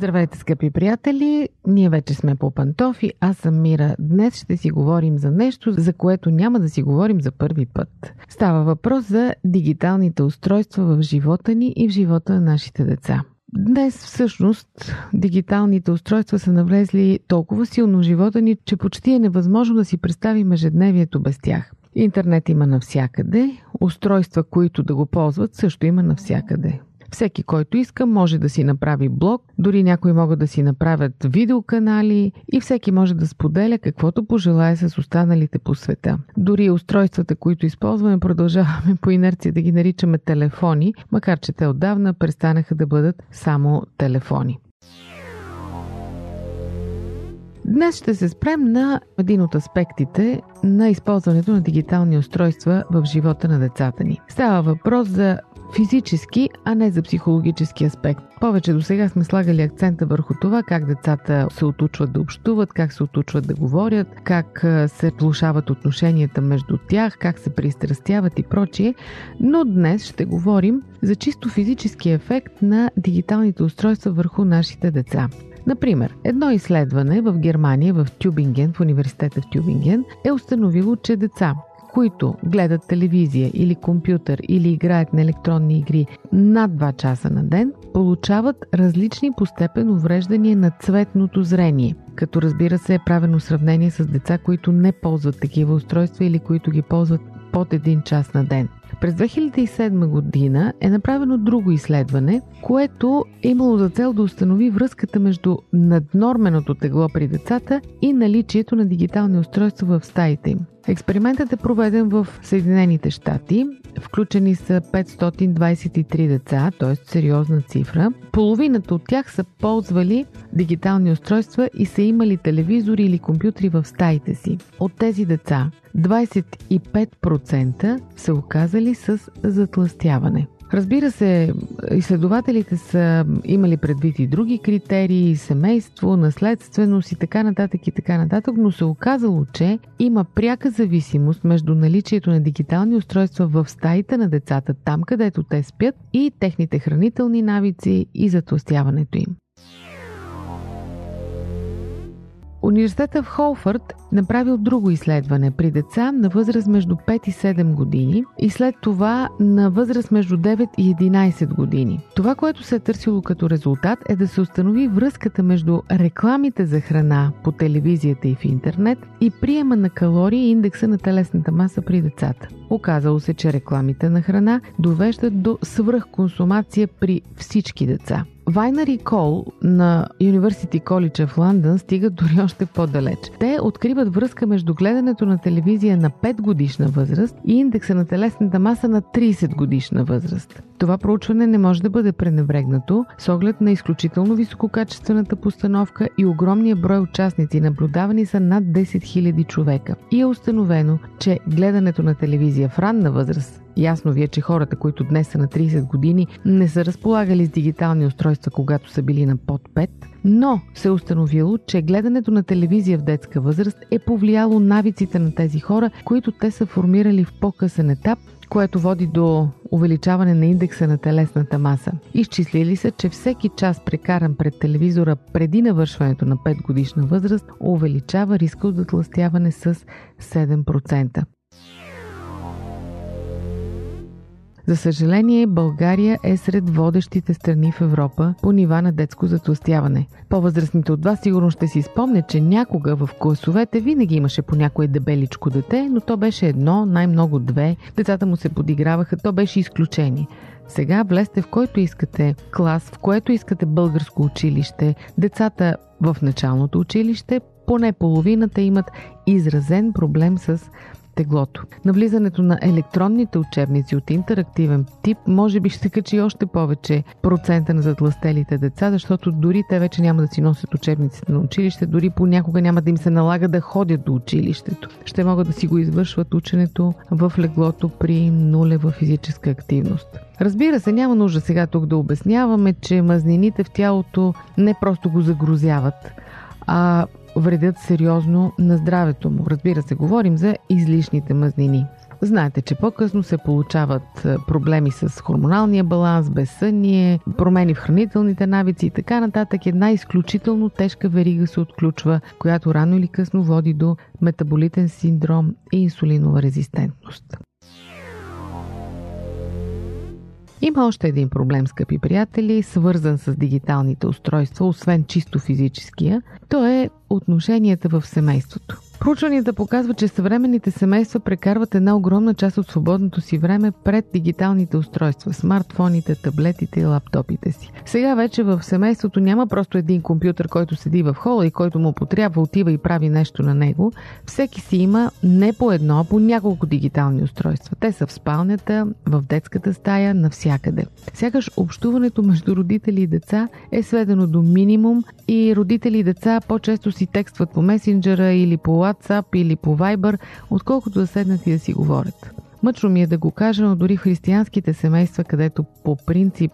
Здравейте, скъпи приятели! Ние вече сме по пантофи. Аз съм Мира. Днес ще си говорим за нещо, за което няма да си говорим за първи път. Става въпрос за дигиталните устройства в живота ни и в живота на нашите деца. Днес всъщност дигиталните устройства са навлезли толкова силно в живота ни, че почти е невъзможно да си представим ежедневието без тях. Интернет има навсякъде, устройства, които да го ползват, също има навсякъде. Всеки, който иска, може да си направи блог, дори някои могат да си направят видеоканали и всеки може да споделя каквото пожелая с останалите по света. Дори устройствата, които използваме, продължаваме по инерция да ги наричаме телефони, макар че те отдавна престанаха да бъдат само телефони. Днес ще се спрем на един от аспектите на използването на дигитални устройства в живота на децата ни. Става въпрос за физически, а не за психологически аспект. Повече до сега сме слагали акцента върху това как децата се отучват да общуват, как се отучват да говорят, как се влушават отношенията между тях, как се пристрастяват и прочие, но днес ще говорим за чисто физически ефект на дигиталните устройства върху нашите деца. Например, едно изследване в Германия, в Тюбинген, в университета в Тюбинген, е установило, че деца, които гледат телевизия или компютър или играят на електронни игри над 2 часа на ден, получават различни по степен увреждания на цветното зрение. Като разбира се е правено сравнение с деца, които не ползват такива устройства или които ги ползват под един час на ден. През 2007 година е направено друго изследване, което е имало за цел да установи връзката между наднорменото тегло при децата и наличието на дигитални устройства в стаите им. Експериментът е проведен в Съединените щати. Включени са 523 деца, т.е. сериозна цифра. Половината от тях са ползвали дигитални устройства и са имали телевизори или компютри в стаите си. От тези деца 25% са оказали с затластяване. Разбира се, изследователите са имали предвид и други критерии, семейство, наследственост и така нататък и така нататък, но се оказало, че има пряка зависимост между наличието на дигитални устройства в стаите на децата, там където те спят, и техните хранителни навици и затластяването им. Университета в Холфърд направил друго изследване при деца на възраст между 5 и 7 години и след това на възраст между 9 и 11 години. Това, което се е търсило като резултат е да се установи връзката между рекламите за храна по телевизията и в интернет и приема на калории и индекса на телесната маса при децата. Оказало се, че рекламите на храна довеждат до свръхконсумация при всички деца. Вайнер и Кол на University College в Лондон стигат дори още по-далеч. Те откриват връзка между гледането на телевизия на 5 годишна възраст и индекса на телесната маса на 30 годишна възраст. Това проучване не може да бъде пренебрегнато с оглед на изключително висококачествената постановка и огромния брой участници. Наблюдавани са над 10 000 човека. И е установено, че гледането на телевизия в ранна възраст Ясно ви е, че хората, които днес са на 30 години, не са разполагали с дигитални устройства, когато са били на под 5, но се е установило, че гледането на телевизия в детска възраст е повлияло навиците на тези хора, които те са формирали в по-късен етап, което води до увеличаване на индекса на телесната маса. Изчислили са, че всеки час прекаран пред телевизора преди навършването на 5 годишна възраст увеличава риска от затластяване с 7%. За съжаление, България е сред водещите страни в Европа по нива на детско затластяване. По-възрастните от вас сигурно ще си спомнят, че някога в класовете винаги имаше по някое дебеличко дете, но то беше едно, най-много две. Децата му се подиграваха, то беше изключение. Сега влезте в който искате клас, в което искате българско училище. Децата в началното училище, поне половината имат изразен проблем с теглото. Навлизането на електронните учебници от интерактивен тип може би ще качи още повече процента на затластелите деца, защото дори те вече няма да си носят учебниците на училище, дори понякога няма да им се налага да ходят до училището. Ще могат да си го извършват ученето в леглото при нулева физическа активност. Разбира се, няма нужда сега тук да обясняваме, че мазнините в тялото не просто го загрузяват, а вредят сериозно на здравето му. Разбира се, говорим за излишните мазнини. Знаете, че по-късно се получават е, проблеми с хормоналния баланс, безсъние, промени в хранителните навици и така нататък. Една изключително тежка верига се отключва, която рано или късно води до метаболитен синдром и инсулинова резистентност. Има още един проблем, скъпи приятели, свързан с дигиталните устройства, освен чисто физическия. То е отношенията в семейството. Проучванията показват, че съвременните семейства прекарват една огромна част от свободното си време пред дигиталните устройства, смартфоните, таблетите и лаптопите си. Сега вече в семейството няма просто един компютър, който седи в хола и който му потрябва, отива и прави нещо на него. Всеки си има не по едно, а по няколко дигитални устройства. Те са в спалнята, в детската стая, навсякъде. Сякаш общуването между родители и деца е сведено до минимум и родители и деца по-често си текстват по месенджера или по WhatsApp или по Viber, отколкото да седнат и да си говорят. Мъчно ми е да го кажа, но дори християнските семейства, където по принцип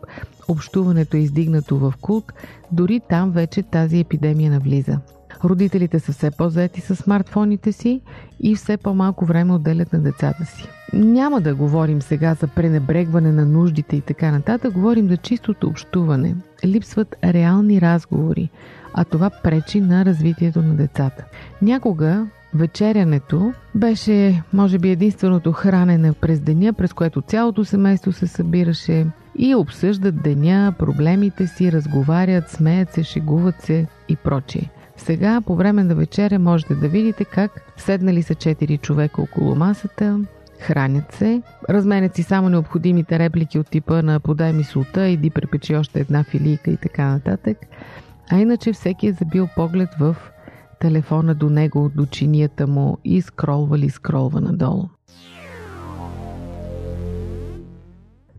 общуването е издигнато в култ, дори там вече тази епидемия навлиза. Родителите са все по-заети с смартфоните си и все по-малко време отделят на децата си. Няма да говорим сега за пренебрегване на нуждите и така нататък, говорим за чистото общуване. Липсват реални разговори, а това пречи на развитието на децата. Някога вечерянето беше, може би, единственото хранене през деня, през което цялото семейство се събираше и обсъждат деня, проблемите си, разговарят, смеят се, шегуват се и прочие. Сега, по време на вечеря, можете да видите как седнали са четири човека около масата, хранят се, разменят си само необходимите реплики от типа на подай ми солта, иди препечи още една филийка и така нататък. А иначе всеки е забил поглед в телефона до него, до чинията му и скролва ли скролва надолу.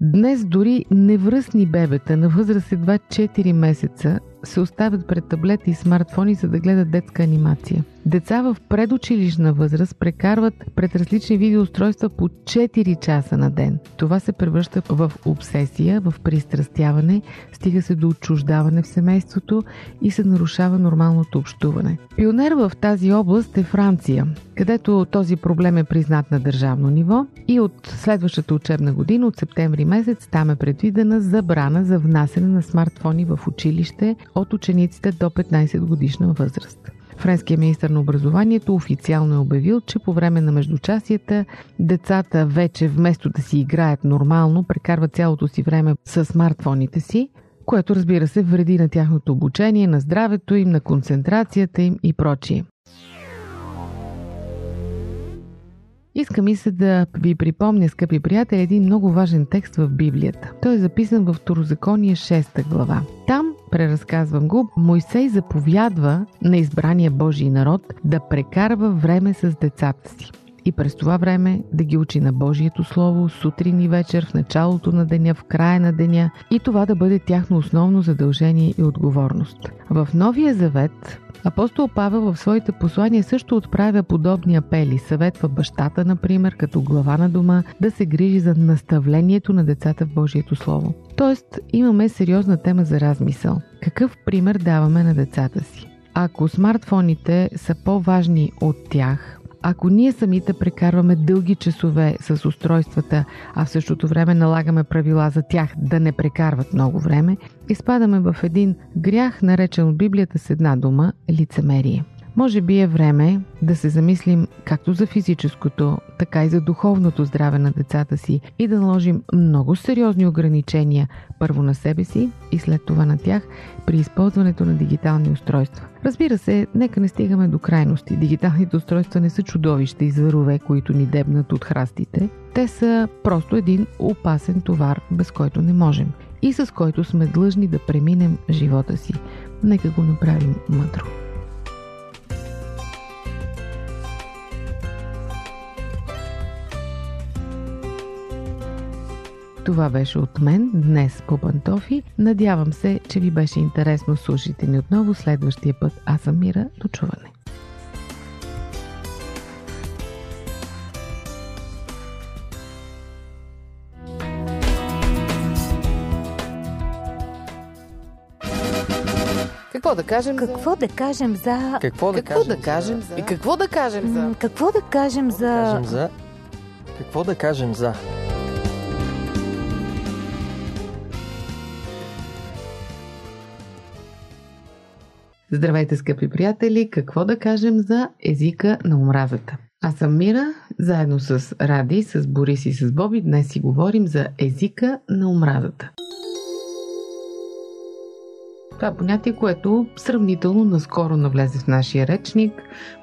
Днес дори невръстни бебета на възраст едва 4 месеца се оставят пред таблети и смартфони, за да гледат детска анимация. Деца в предучилищна възраст прекарват пред различни видеоустройства по 4 часа на ден. Това се превръща в обсесия, в пристрастяване, стига се до отчуждаване в семейството и се нарушава нормалното общуване. Пионер в тази област е Франция, където този проблем е признат на държавно ниво и от следващата учебна година, от септември месец, там е предвидена забрана за внасене на смартфони в училище от учениците до 15 годишна възраст. Френският министр на образованието официално е обявил, че по време на междучасията децата вече вместо да си играят нормално, прекарват цялото си време с смартфоните си, което разбира се вреди на тяхното обучение, на здравето им, на концентрацията им и прочие. Иска ми се да ви припомня, скъпи приятели, един много важен текст в Библията. Той е записан в Второзаконие 6 глава. Там, преразказвам го, Мойсей заповядва на избрания Божий народ да прекарва време с децата си и през това време да ги учи на Божието Слово сутрин и вечер, в началото на деня, в края на деня и това да бъде тяхно основно задължение и отговорност. В Новия Завет Апостол Павел в своите послания също отправя подобни апели. Съветва бащата, например, като глава на дома, да се грижи за наставлението на децата в Божието Слово. Тоест, имаме сериозна тема за размисъл. Какъв пример даваме на децата си? Ако смартфоните са по-важни от тях, ако ние самите прекарваме дълги часове с устройствата, а в същото време налагаме правила за тях да не прекарват много време, изпадаме в един грях, наречен от Библията с една дума – лицемерие. Може би е време да се замислим както за физическото, така и за духовното здраве на децата си и да наложим много сериозни ограничения първо на себе си и след това на тях при използването на дигитални устройства. Разбира се, нека не стигаме до крайности. Дигиталните устройства не са чудовища и зверове, които ни дебнат от храстите. Те са просто един опасен товар, без който не можем и с който сме длъжни да преминем живота си. Нека го направим мъдро. Това беше от мен днес по Пантофи. Надявам се, че ви беше интересно. Слушайте ни отново следващия път. Аз съм Мира. До чуване. Какво да кажем Какво да кажем за... Какво да Какво кажем да кажем за... И какво да кажем за... Какво да кажем Какво да за... кажем за... Какво да кажем за... Здравейте, скъпи приятели! Какво да кажем за езика на омразата? Аз съм Мира, заедно с Ради, с Борис и с Боби. Днес си говорим за езика на омразата. Това е понятие, което сравнително наскоро навлезе в нашия речник.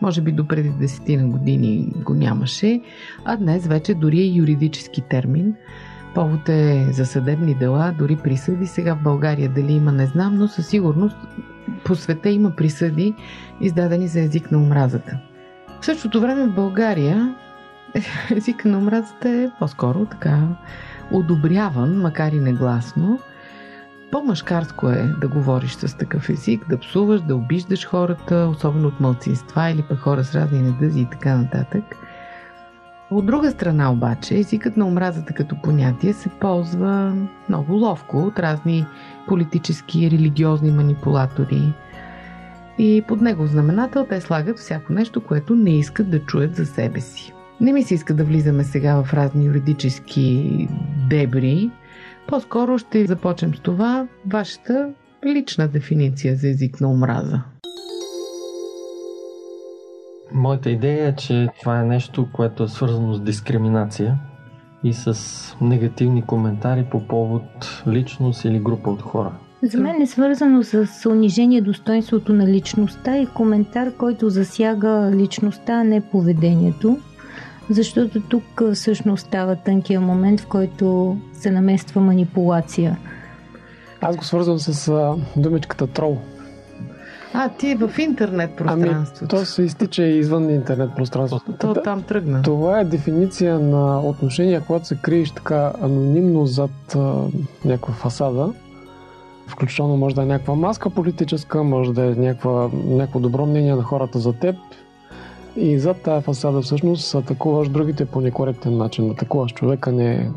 Може би до преди десетина години го нямаше, а днес вече дори е юридически термин. Повод е за съдебни дела, дори присъди. Сега в България дали има, не знам, но със сигурност по света има присъди, издадени за език на омразата. В същото време в България език на омразата е по-скоро така одобряван, макар и негласно. По-мъжкарско е да говориш с такъв език, да псуваш, да обиждаш хората, особено от мълцинства или пък хора с разни недъзи и така нататък. От друга страна обаче, езикът на омразата като понятие се ползва много ловко от разни политически и религиозни манипулатори. И под него знаменател те слагат всяко нещо, което не искат да чуят за себе си. Не ми се иска да влизаме сега в разни юридически дебри. По-скоро ще започнем с това вашата лична дефиниция за език на омраза. Моята идея е, че това е нещо, което е свързано с дискриминация и с негативни коментари по повод личност или група от хора. За мен е свързано с унижение достоинството на личността и коментар, който засяга личността, а не поведението. Защото тук всъщност става тънкия момент, в който се намества манипулация. Аз го свързвам с а, думичката трол. А, ти в интернет Ами, пространството. то се изтича и извън интернет пространството. То там тръгна. Това е дефиниция на отношения, когато се криеш така анонимно зад а, някаква фасада. Включително може да е някаква маска политическа, може да е някаква, някакво добро мнение на хората за теб. И зад тази фасада всъщност атакуваш другите по некоректен начин. Атакуваш човека, не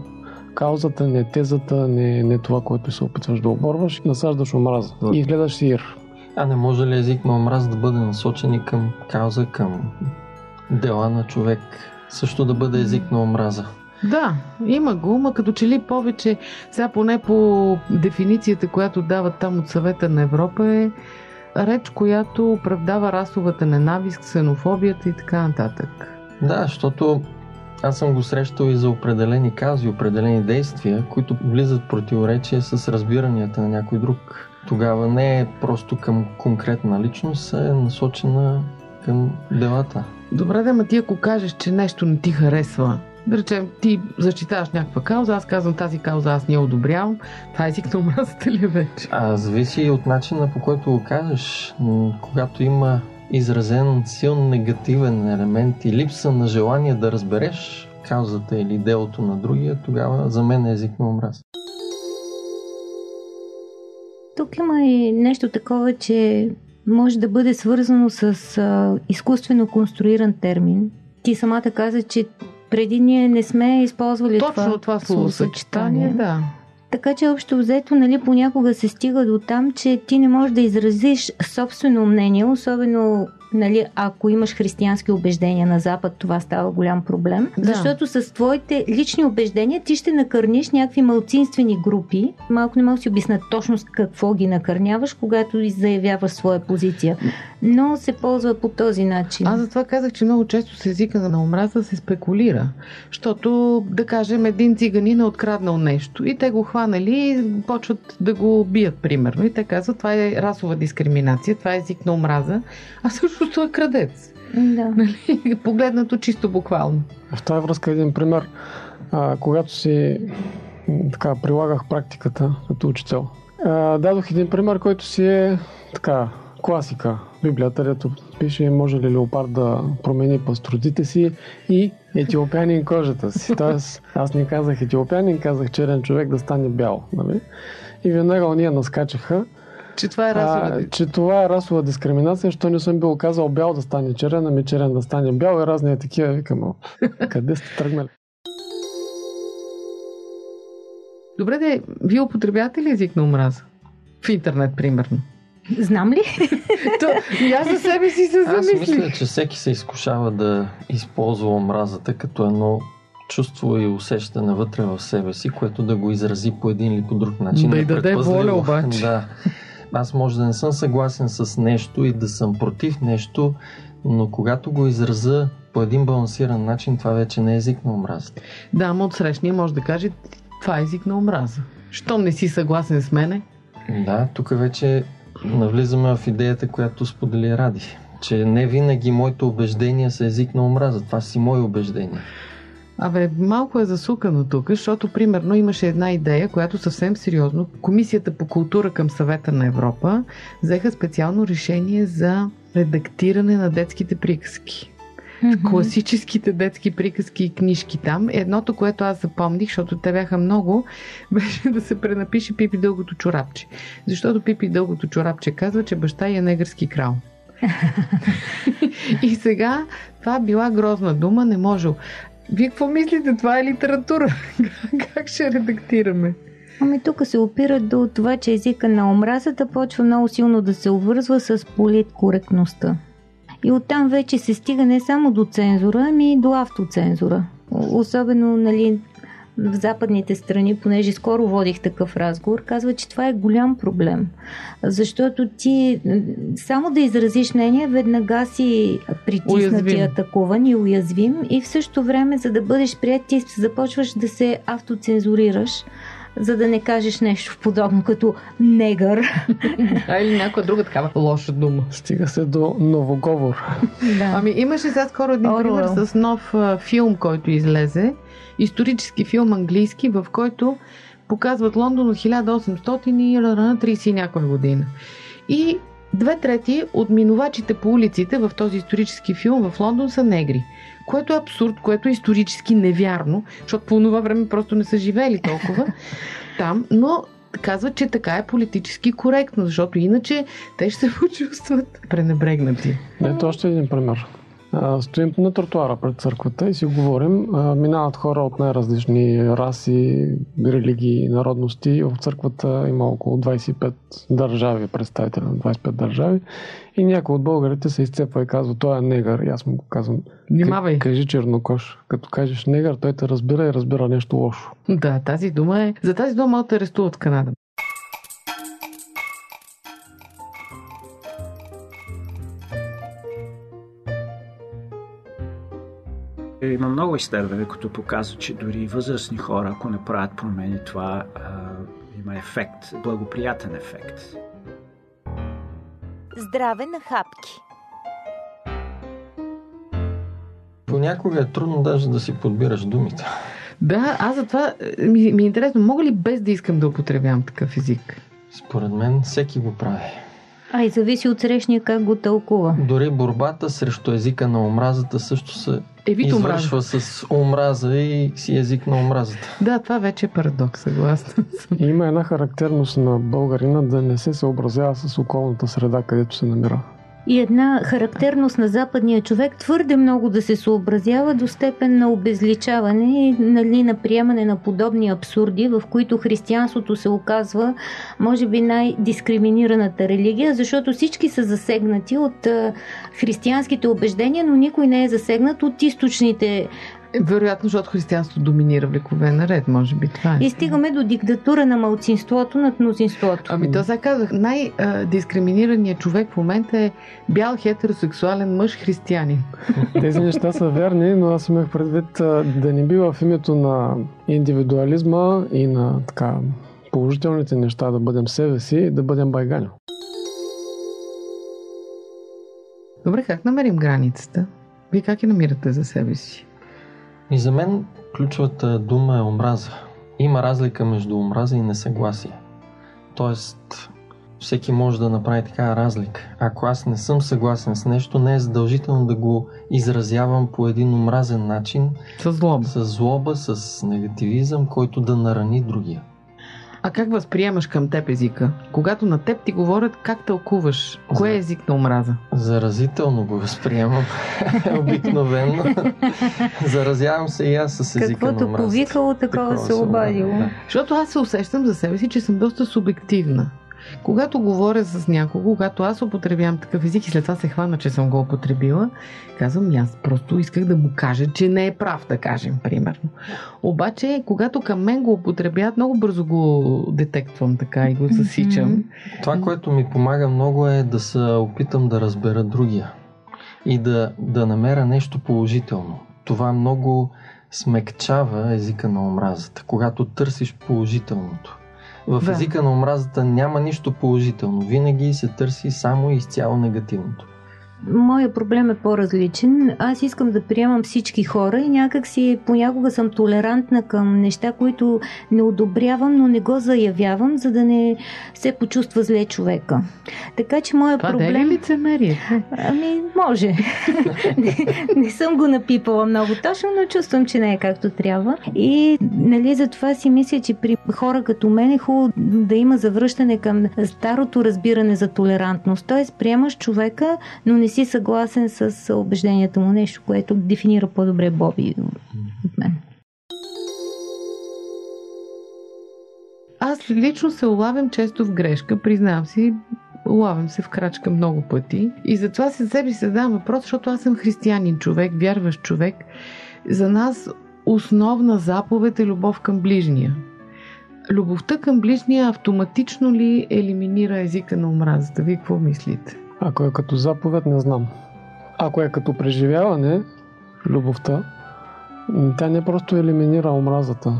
каузата, не тезата, не, не това, което се опитваш да оборваш. Насаждаш омраза и гледаш сир. А не може ли език на омраз да бъде насочен и към кауза, към дела на човек? Също да бъде език на омраза. Да, има го, ма като че ли повече, сега поне по дефиницията, която дават там от съвета на Европа е реч, която оправдава расовата ненавист, ксенофобията и така нататък. Да, защото аз съм го срещал и за определени кази, определени действия, които влизат в противоречие с разбиранията на някой друг. Тогава не е просто към конкретна личност, а е насочена към делата. Добре, да, ма ти ако кажеш, че нещо не ти харесва, да речем, ти защитаваш някаква кауза, аз казвам тази кауза, аз не я одобрявам, това е език на омразата ли вече? А зависи и от начина по който го кажеш. Когато има изразен силно негативен елемент и липса на желание да разбереш каузата или делото на другия, тогава за мен е език на омраз. Тук има и нещо такова, че може да бъде свързано с а, изкуствено конструиран термин. Ти самата каза, че преди ние не сме използвали Точно това, това словосъчетание, да. Така че общо взето, нали, понякога се стига до там, че ти не можеш да изразиш собствено мнение, особено нали, ако имаш християнски убеждения на Запад, това става голям проблем. Да. Защото с твоите лични убеждения ти ще накърниш някакви малцинствени групи. Малко не мога да си обясня точно с какво ги накърняваш, когато заявяваш своя позиция. Но се ползва по този начин. Аз затова казах, че много често с езика на омраза се спекулира. Защото, да кажем, един циганин е откраднал нещо и те го хванали и почват да го бият, примерно. И те казват, това е расова дискриминация, това е език на омраза, а всъщност е крадец. Да. Нали? Погледнато чисто буквално. В тази връзка един пример. А, когато си така, прилагах практиката като учител, а, дадох един пример, който си е така класика. Библията, дето пише, може ли леопард да промени пастродите си и етиопянин кожата си. Тоест, аз не казах етиопянин, казах черен човек да стане бял. Нали? И веднага ония наскачаха, Че това е расова а, че това е расова дискриминация, що не съм бил казал бял да стане черен, ами черен да стане бял и разни е такива. Викам, «О, къде сте тръгнали? Добре, де, вие употребявате ли език на омраза? В интернет, примерно. Знам ли? То, и аз за себе си се Аз замислих. мисля, че всеки се изкушава да използва омразата като едно чувство и усещане вътре в себе си, което да го изрази по един или по друг начин. Да й даде воля обаче. Да. Аз може да не съм съгласен с нещо и да съм против нещо, но когато го израза по един балансиран начин, това вече не е език на омразата. Да, ама от срещния може да каже, това е език на омраза. Щом не си съгласен с мене, Да, тук вече навлизаме в идеята, която сподели Ради. Че не винаги моите убеждения са език на омраза. Това си мои убеждения. Абе, малко е засукано тук, защото примерно имаше една идея, която съвсем сериозно Комисията по култура към съвета на Европа взеха специално решение за редактиране на детските приказки. Класическите детски приказки и книжки там. Едното, което аз запомних, защото те бяха много, беше да се пренапише Пипи дългото чорапче. Защото Пипи дългото чорапче казва, че баща е негърски крал. и сега това била грозна дума, не можел. Вие какво мислите? Това е литература. как ще редактираме? Ами тук се опира до това, че езика на омразата почва много силно да се обвързва с политкоректността. И оттам вече се стига не само до цензура, ами и до автоцензура. Особено, нали, в западните страни, понеже скоро водих такъв разговор, казва, че това е голям проблем. Защото ти само да изразиш мнение, веднага си притиснат и атакуван и уязвим. И в същото време, за да бъдеш прият, ти започваш да се автоцензурираш, за да не кажеш нещо подобно като негър. А или някоя друга такава лоша дума. Стига се до новоговор. да. Ами имаше сега скоро един Оруел. пример с нов а, филм, който излезе. Исторически филм английски, в който показват Лондон от 1830 и някоя година. И две трети от минувачите по улиците в този исторически филм в Лондон са негри. Което е абсурд, което е исторически невярно, защото по това време просто не са живели толкова там, но казват, че така е политически коректно, защото иначе те ще се почувстват пренебрегнати. Ето още един пример. А, Стоим на тротуара пред църквата и си говорим. А, Минават хора от най-различни раси, религии, народности. В църквата има около 25 държави, представители на 25 държави. И някой от българите се изцепва и казва, той е негър. И аз му го казвам, Внимавай. «К- кажи чернокош. Като кажеш негър, той те разбира и разбира нещо лошо. Да, тази дума е... За тази дума да те арестуват в Канада. Има много изследвания, които показват, че дори възрастни хора, ако не правят промени, това а, има ефект, благоприятен ефект. Здраве на хапки. Понякога е трудно даже да си подбираш думите. Да, аз затова е, ми, ми е интересно, мога ли без да искам да употребявам такъв език? Според мен всеки го прави. А и зависи от срещния как го тълкува. Дори борбата срещу езика на омразата също се Е, вид омраза. извършва с омраза и си език на омразата. Да, това вече е парадокс, съгласна съм. Има една характерност на българина да не се съобразява с околната среда, където се намира. И една характерност на западния човек твърде много да се съобразява до степен на обезличаване и нали, на приемане на подобни абсурди, в които християнството се оказва, може би, най-дискриминираната религия, защото всички са засегнати от християнските убеждения, но никой не е засегнат от източните. Вероятно, защото християнството доминира векове наред, може би това е. И стигаме до диктатура на малцинството над мнозинството. Ами то сега казах, най-дискриминираният човек в момента е бял хетеросексуален мъж християнин. Тези неща са верни, но аз имах предвид да не бива в името на индивидуализма и на така положителните неща да бъдем себе си, да бъдем байгани. Добре, как намерим границата? Вие как я намирате за себе си? И за мен ключовата дума е омраза. Има разлика между омраза и несъгласие. Тоест, всеки може да направи такава разлика. Ако аз не съм съгласен с нещо, не е задължително да го изразявам по един омразен начин, С злоба. с злоба, с негативизъм, който да нарани другия. А как възприемаш към теб езика? Когато на теб ти говорят, как тълкуваш? Кое е език на омраза? Заразително го възприемам, обикновено. Заразявам се и аз с езика на Каквото омразата. повикало, такова се обадило. Да. Защото аз се усещам за себе си, че съм доста субективна. Когато говоря с някого, когато аз употребявам такъв език и след това се хвана, че съм го употребила, казвам, «Ами аз просто исках да му кажа, че не е прав, да кажем, примерно. Обаче, когато към мен го употребяват, много бързо го детектвам така и го засичам. Това, което ми помага много е да се опитам да разбера другия и да, да намеря нещо положително. Това много смекчава езика на омразата, когато търсиш положителното. В Да. езика на омразата няма нищо положително. Винаги се търси само и изцяло негативното. Моя проблем е по-различен. Аз искам да приемам всички хора и някак си понякога съм толерантна към неща, които не одобрявам, но не го заявявам, за да не се почувства зле човека. Така че моя Това проблем... не е ли лицемерие? Ами, може. не, не съм го напипала много точно, но чувствам, че не е както трябва. И нали, затова си мисля, че при хора като мен е хубаво да има завръщане към старото разбиране за толерантност. Тоест, приемаш човека, но не си съгласен с убежденията му. Нещо, което дефинира по-добре Боби от мен. Аз лично се улавям често в грешка, признавам си, улавям се в крачка много пъти. И затова се себе си задавам въпрос, защото аз съм християнин човек, вярващ човек. За нас основна заповед е любов към ближния. Любовта към ближния автоматично ли елиминира езика на омразата? Вие какво мислите? Ако е като заповед, не знам. Ако е като преживяване, любовта, тя не просто елиминира омразата.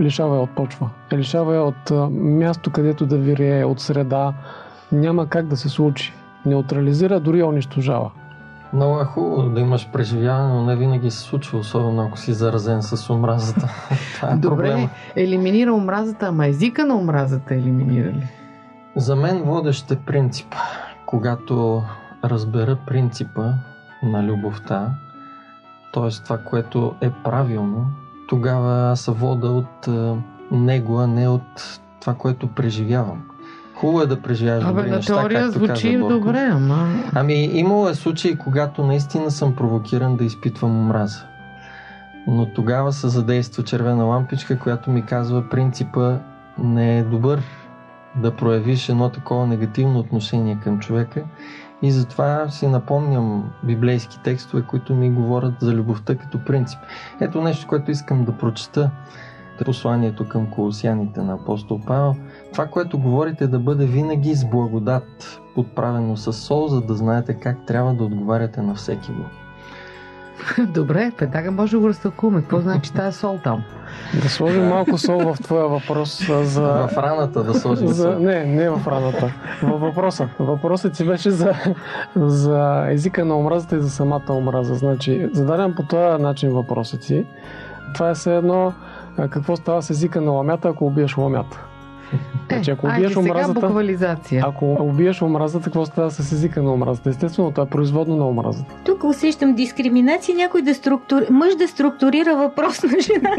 Лишава я от почва. Лишава я от място, където да вирее, от среда. Няма как да се случи. Неутрализира, дори унищожава. Много е хубаво да имаш преживяване, но не винаги се случва, особено ако си заразен с омразата. Това е Добре, проблема. елиминира омразата, ама езика на омразата елиминира ли? За мен водещ е принцип. Когато разбера принципа на любовта, т.е. това, което е правилно, тогава се вода от е, него, а не от това, което преживявам. Хубаво е да преживяваш Абе, добри на неща, теория както звучи каза добре, ама... Ами, имало е случаи, когато наистина съм провокиран да изпитвам омраза. Но тогава се задейства червена лампичка, която ми казва принципа не е добър да проявиш едно такова негативно отношение към човека. И затова си напомням библейски текстове, които ми говорят за любовта като принцип. Ето нещо, което искам да прочета. Посланието към колосяните на апостол Павел. Това, което говорите, да бъде винаги с благодат, подправено с сол, за да знаете как трябва да отговаряте на всеки го. Добре, веднага може да го разтълкуваме. Какво значи тази сол там? Да сложим малко сол в твоя въпрос за... В раната да сложим за... сол. Не, не в раната. Във въпроса. Въпросът ти беше за, за езика на омразата и за самата омраза. Значи, зададен по този начин въпросът ти, това е все едно какво става с езика на ламята, ако убиеш ламята. Значи, ако айде убиеш омразата, буквализация. ако убиеш омразата, какво става с езика на омразата? Естествено, това е производно на омразата. Тук усещам дискриминация, някой да структури... мъж да структурира въпрос на жена.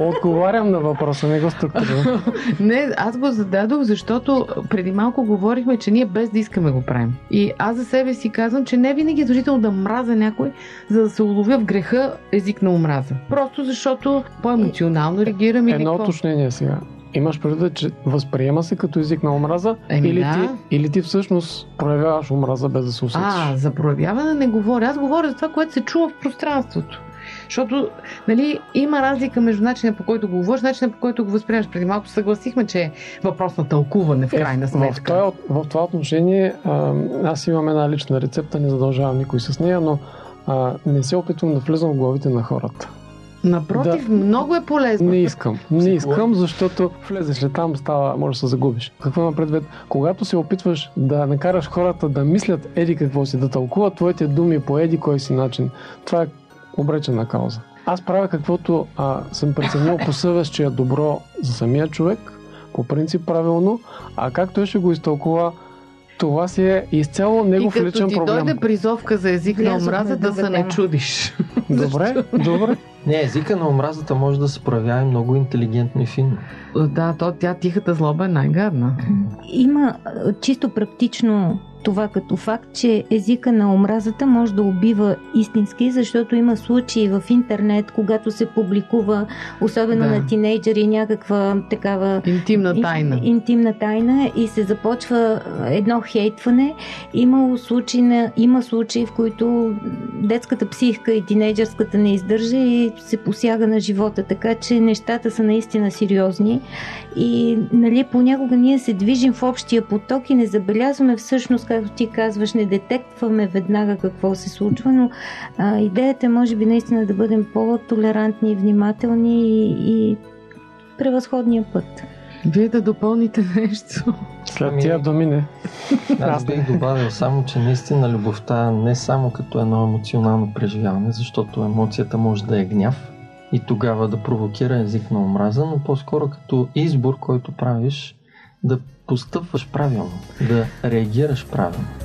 Отговарям на въпроса, не го структурирам. Не, аз го зададох, защото преди малко говорихме, че ние без да искаме го правим. И аз за себе си казвам, че не винаги е задължително да мразя някой, за да се уловя в греха език на омраза. Просто защото по-емоционално реагирам Едно какво. уточнение сега. Имаш предвид, че възприема се като език на омраза Еми или, да. ти, или ти всъщност проявяваш омраза без да се усетиш? А, за проявяване не говоря. Аз говоря за това, което се чува в пространството. Защото нали, има разлика между начина по който го говориш, начина по който го възприемаш. Преди малко съгласихме, че е въпрос на тълкуване в крайна Е, в, сметка. това, в това отношение аз имам една лична рецепта, не задължавам никой с нея, но а, не се опитвам да влизам в главите на хората. Напротив, много е полезно. Не искам. Не искам, защото влезеш ли там, става, може да се загубиш. Какво има предвид? Когато се опитваш да накараш хората да мислят еди какво си, да тълкуват твоите думи по еди кой си начин, това е обречена кауза. Аз правя каквото а, съм преценил по съвест, че е добро за самия човек, по принцип правилно, а как той ще го изтълкува, това си е изцяло негов и като личен ти проблем. дойде призовка за език на омразата, да се не чудиш. Добре, добре. Не, езика на омразата може да се проявява и много интелигентно и финно. Да, то тя тихата злоба е най-гадна. Има чисто практично това като факт, че езика на омразата може да убива истински, защото има случаи в интернет, когато се публикува, особено Да. на тинейджери, някаква такава Интимна тайна. ин- интимна тайна и се започва едно хейтване. Имало случаи на, има случаи, в които детската психика и тинейджърската не издържа и се посяга на живота, така че нещата са наистина сериозни и нали, понякога ние се движим в общия поток и не забелязваме всъщност, както ти казваш, не детектваме веднага какво се случва, но а, идеята е може би наистина да бъдем по-толерантни и внимателни и, и превъзходния път. Вие да допълните нещо. След Ами- тия думи не. Аз бих добавил само, че наистина любовта не само като едно емоционално преживяване, защото емоцията може да е гняв и тогава да провокира език на омраза, но по-скоро като избор, който правиш да постъпваш правилно, да реагираш правилно.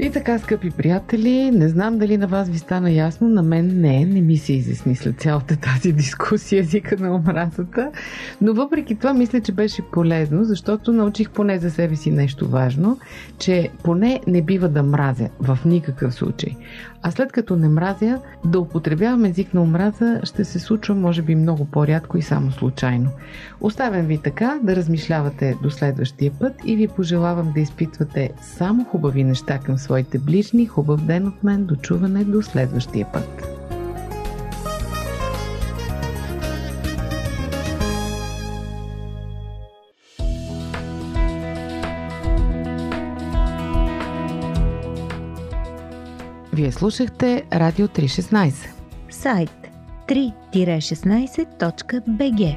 И така, скъпи приятели, не знам дали на вас ви стана ясно, на мен не, не ми се изясни след цялата тази дискусия езика на омразата, но въпреки това мисля, че беше полезно, защото научих поне за себе си нещо важно, че поне не бива да мразя в никакъв случай. А след като не мразя, да употребявам език на омраза ще се случва може би много по-рядко и само случайно. Оставям ви така да размишлявате до следващия път и ви пожелавам да изпитвате само хубави неща към своите ближни. Хубав ден от мен, дочуване до следващия път. Вие слушахте Радио 316. Сайт 3-16.bg